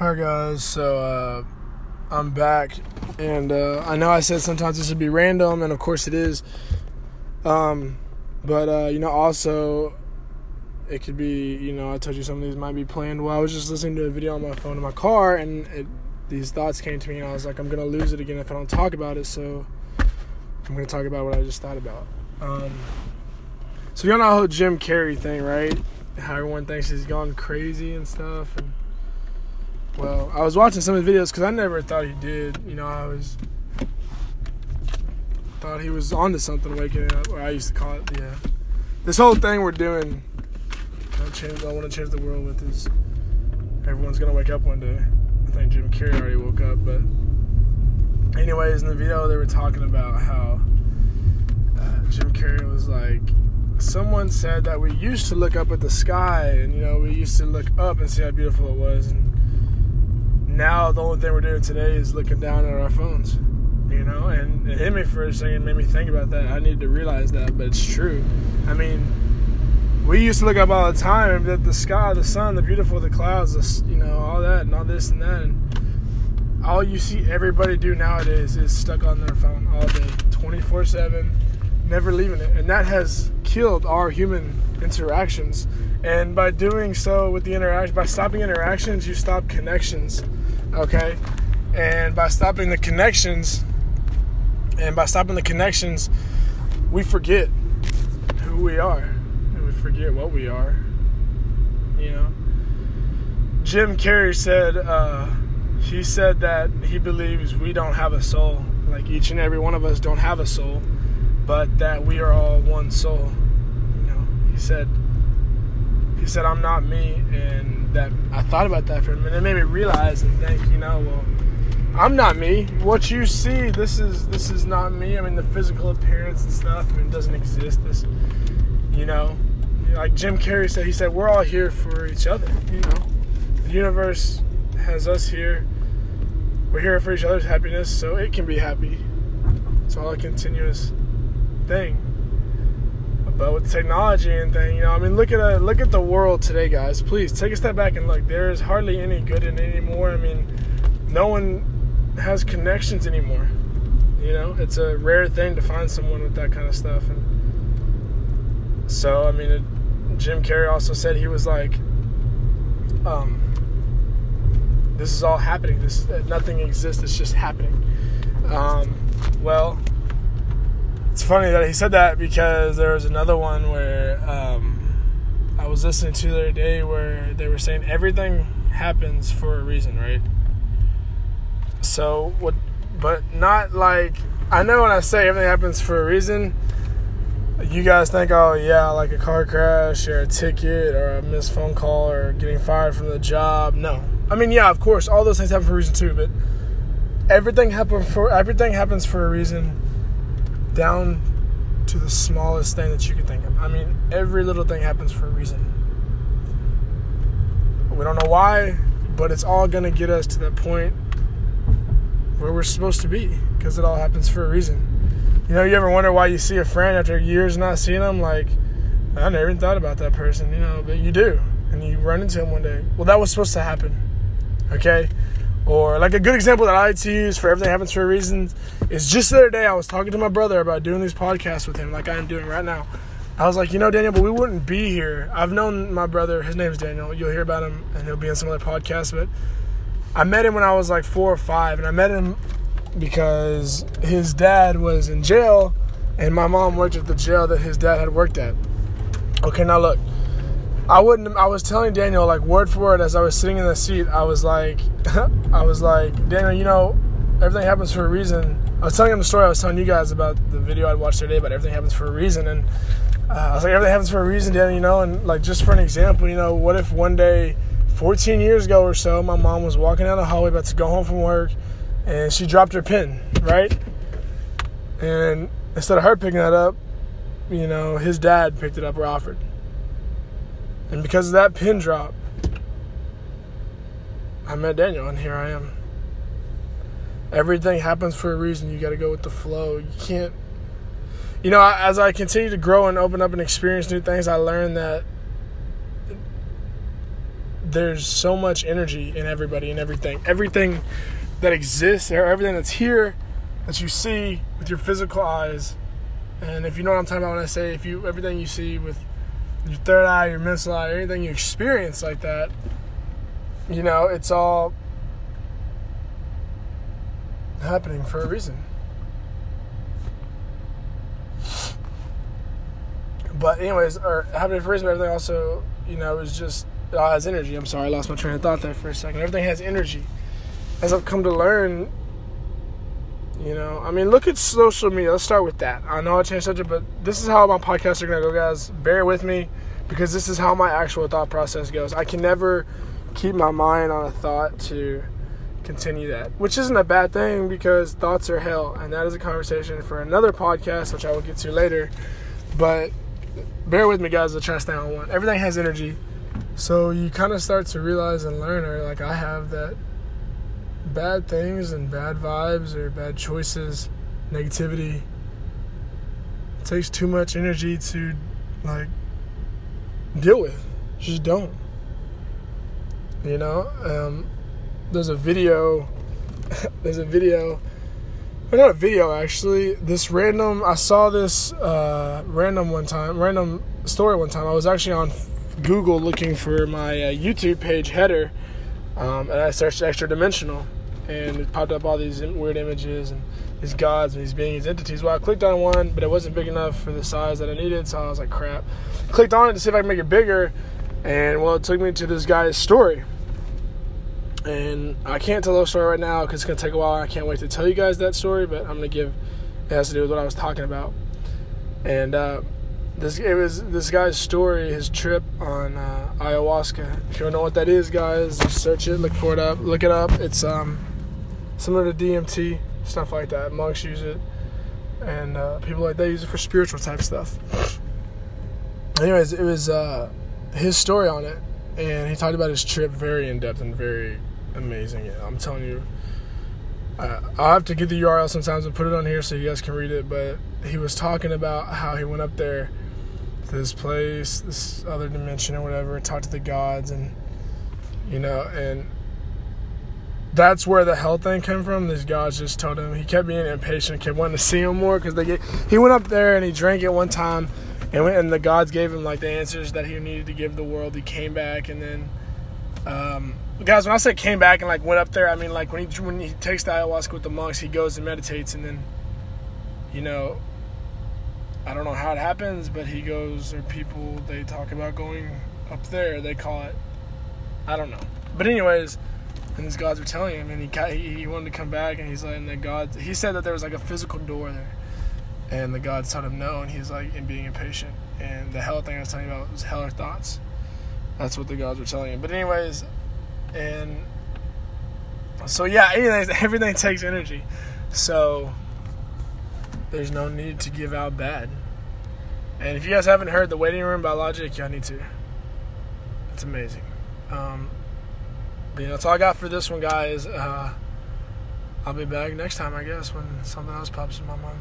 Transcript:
Alright, guys, so uh, I'm back, and uh, I know I said sometimes this would be random, and of course it is. Um, but uh, you know, also it could be, you know, I told you some of these might be planned. Well, I was just listening to a video on my phone in my car, and it, these thoughts came to me, and I was like, I'm gonna lose it again if I don't talk about it. So I'm gonna talk about what I just thought about. Um, so you know the whole Jim Carrey thing, right? How everyone thinks he's gone crazy and stuff, and well, I was watching some of his videos because I never thought he did. You know, I was thought he was onto something waking up, or I used to call it. Yeah, this whole thing we're doing. I. I want to change the world with is everyone's gonna wake up one day. I think Jim Carrey already woke up, but anyways, in the video they were talking about how uh, Jim Carrey was like. Someone said that we used to look up at the sky, and you know we used to look up and see how beautiful it was, and now the only thing we're doing today is looking down at our phones you know? And it hit me for a second made me think about that. I need to realize that but it's true. I mean we used to look up all the time at the sky the sun the beautiful the clouds the, you know all that and all this and that. And all you see everybody do nowadays is stuck on their phone all day 24 7 never leaving it. And that has killed our human interactions. And by doing so with the interaction by stopping interactions you stop connections okay? And by stopping the connections, and by stopping the connections, we forget who we are, and we forget what we are. You know, Jim Carrey said uh, he said that he believes we don't have a soul, like each and every one of us don't have a soul, but that we are all one soul. You know, he said he said I'm not me, and that I thought about that for a minute. It made me realize and think, you know, well, I'm not me. What you see, this is this is not me. I mean, the physical appearance and stuff, I mean, doesn't exist. This, you know, like Jim Carrey said, he said we're all here for each other. You know, the universe has us here. We're here for each other's happiness, so it can be happy. It's all a continuous thing. But with technology and thing, you know, I mean, look at a, look at the world today, guys. Please take a step back and look. There is hardly any good in it anymore. I mean, no one has connections anymore. You know, it's a rare thing to find someone with that kind of stuff. And so, I mean, it, Jim Carrey also said he was like, um, "This is all happening. This nothing exists. It's just happening." Um, well, it's funny that he said that because there was another one where um, I was listening to the other day where they were saying everything happens for a reason, right? So what? But not like I know when I say everything happens for a reason. You guys think, oh yeah, like a car crash or a ticket or a missed phone call or getting fired from the job. No, I mean yeah, of course, all those things happen for a reason too. But everything happen for everything happens for a reason down to the smallest thing that you could think of. I mean, every little thing happens for a reason. We don't know why, but it's all going to get us to that point where we're supposed to be because it all happens for a reason. You know, you ever wonder why you see a friend after years not seeing them? Like, I never even thought about that person, you know, but you do. And you run into him one day. Well, that was supposed to happen. Okay? Or like a good example that I like to use for everything happens for a reason is just the other day I was talking to my brother about doing these podcasts with him like I am doing right now. I was like, you know, Daniel, but we wouldn't be here. I've known my brother, his name's Daniel. You'll hear about him and he'll be in some other podcasts, but I met him when I was like four or five, and I met him because his dad was in jail and my mom worked at the jail that his dad had worked at. Okay, now look, I wouldn't. I was telling Daniel like word for word as I was sitting in the seat. I was like, I was like, Daniel, you know, everything happens for a reason. I was telling him the story I was telling you guys about the video I'd watched today, but everything happens for a reason. And uh, I was like, everything happens for a reason, Daniel. You know, and like just for an example, you know, what if one day, 14 years ago or so, my mom was walking down the hallway about to go home from work, and she dropped her pin, right? And instead of her picking that up, you know, his dad picked it up or offered. And because of that pin drop, I met Daniel, and here I am. Everything happens for a reason. You got to go with the flow. You can't. You know, as I continue to grow and open up and experience new things, I learned that there's so much energy in everybody and everything. Everything that exists or everything that's here that you see with your physical eyes. And if you know what I'm talking about when I say if you everything you see with your third eye, your mental eye, anything you experience like that, you know, it's all happening for a reason. But anyways, or happening for a reason, but everything also, you know, is just it all has energy. I'm sorry, I lost my train of thought there for a second. Everything has energy. As I've come to learn, you know, I mean, look at social media. Let's start with that. I know I changed subject, but this is how my podcasts are gonna go, guys. Bear with me because this is how my actual thought process goes. I can never keep my mind on a thought to continue that, which isn't a bad thing because thoughts are hell, and that is a conversation for another podcast, which I will get to later. But bear with me, guys. I'll try to stay on one. Everything has energy, so you kind of start to realize and learn, or like I have, that bad things and bad vibes or bad choices, negativity, it takes too much energy to like deal with. Just don't. You know, um, there's a video. there's a video. Or not a video actually. This random. I saw this uh, random one time. Random story one time. I was actually on Google looking for my uh, YouTube page header, um, and I searched extra dimensional, and it popped up all these weird images and these gods and these beings, entities. Well, I clicked on one, but it wasn't big enough for the size that I needed, so I was like, crap. Clicked on it to see if I could make it bigger, and well, it took me to this guy's story and I can't tell the story right now because it's gonna take a while. I can't wait to tell you guys that story, but I'm gonna give. It has to do with what I was talking about, and uh, this it was this guy's story, his trip on uh, ayahuasca. If you don't know what that is, guys, search it, look for it up, look it up. It's um, similar to DMT, stuff like that. Monks use it, and uh, people like that use it for spiritual type stuff. Anyways, it was uh, his story on it, and he talked about his trip very in depth and very amazing. I'm telling you. Uh, I'll have to get the URL sometimes and put it on here so you guys can read it. But he was talking about how he went up there to this place, this other dimension or whatever, talked to the gods, and you know, and that's where the hell thing came from. These gods just told him he kept being impatient, kept wanting to see him more because they get. He went up there and he drank it one time, and went, and the gods gave him like the answers that he needed to give the world. He came back and then. Um, guys, when I say came back and like went up there, I mean like when he when he takes the ayahuasca with the monks, he goes and meditates, and then, you know, I don't know how it happens, but he goes or people they talk about going up there. They call it, I don't know, but anyways, and these gods were telling him, and he he wanted to come back, and he's like, and the gods, he said that there was like a physical door there, and the gods told him no, and he's like, and being impatient, and the hell thing I was telling you about was hell or thoughts. That's what the gods were telling him. But anyways, and so yeah, everything, everything takes energy. So there's no need to give out bad. And if you guys haven't heard the waiting room by Logic, y'all need to. It's amazing. Um, but know, that's all I got for this one, guys. Uh, I'll be back next time, I guess, when something else pops in my mind.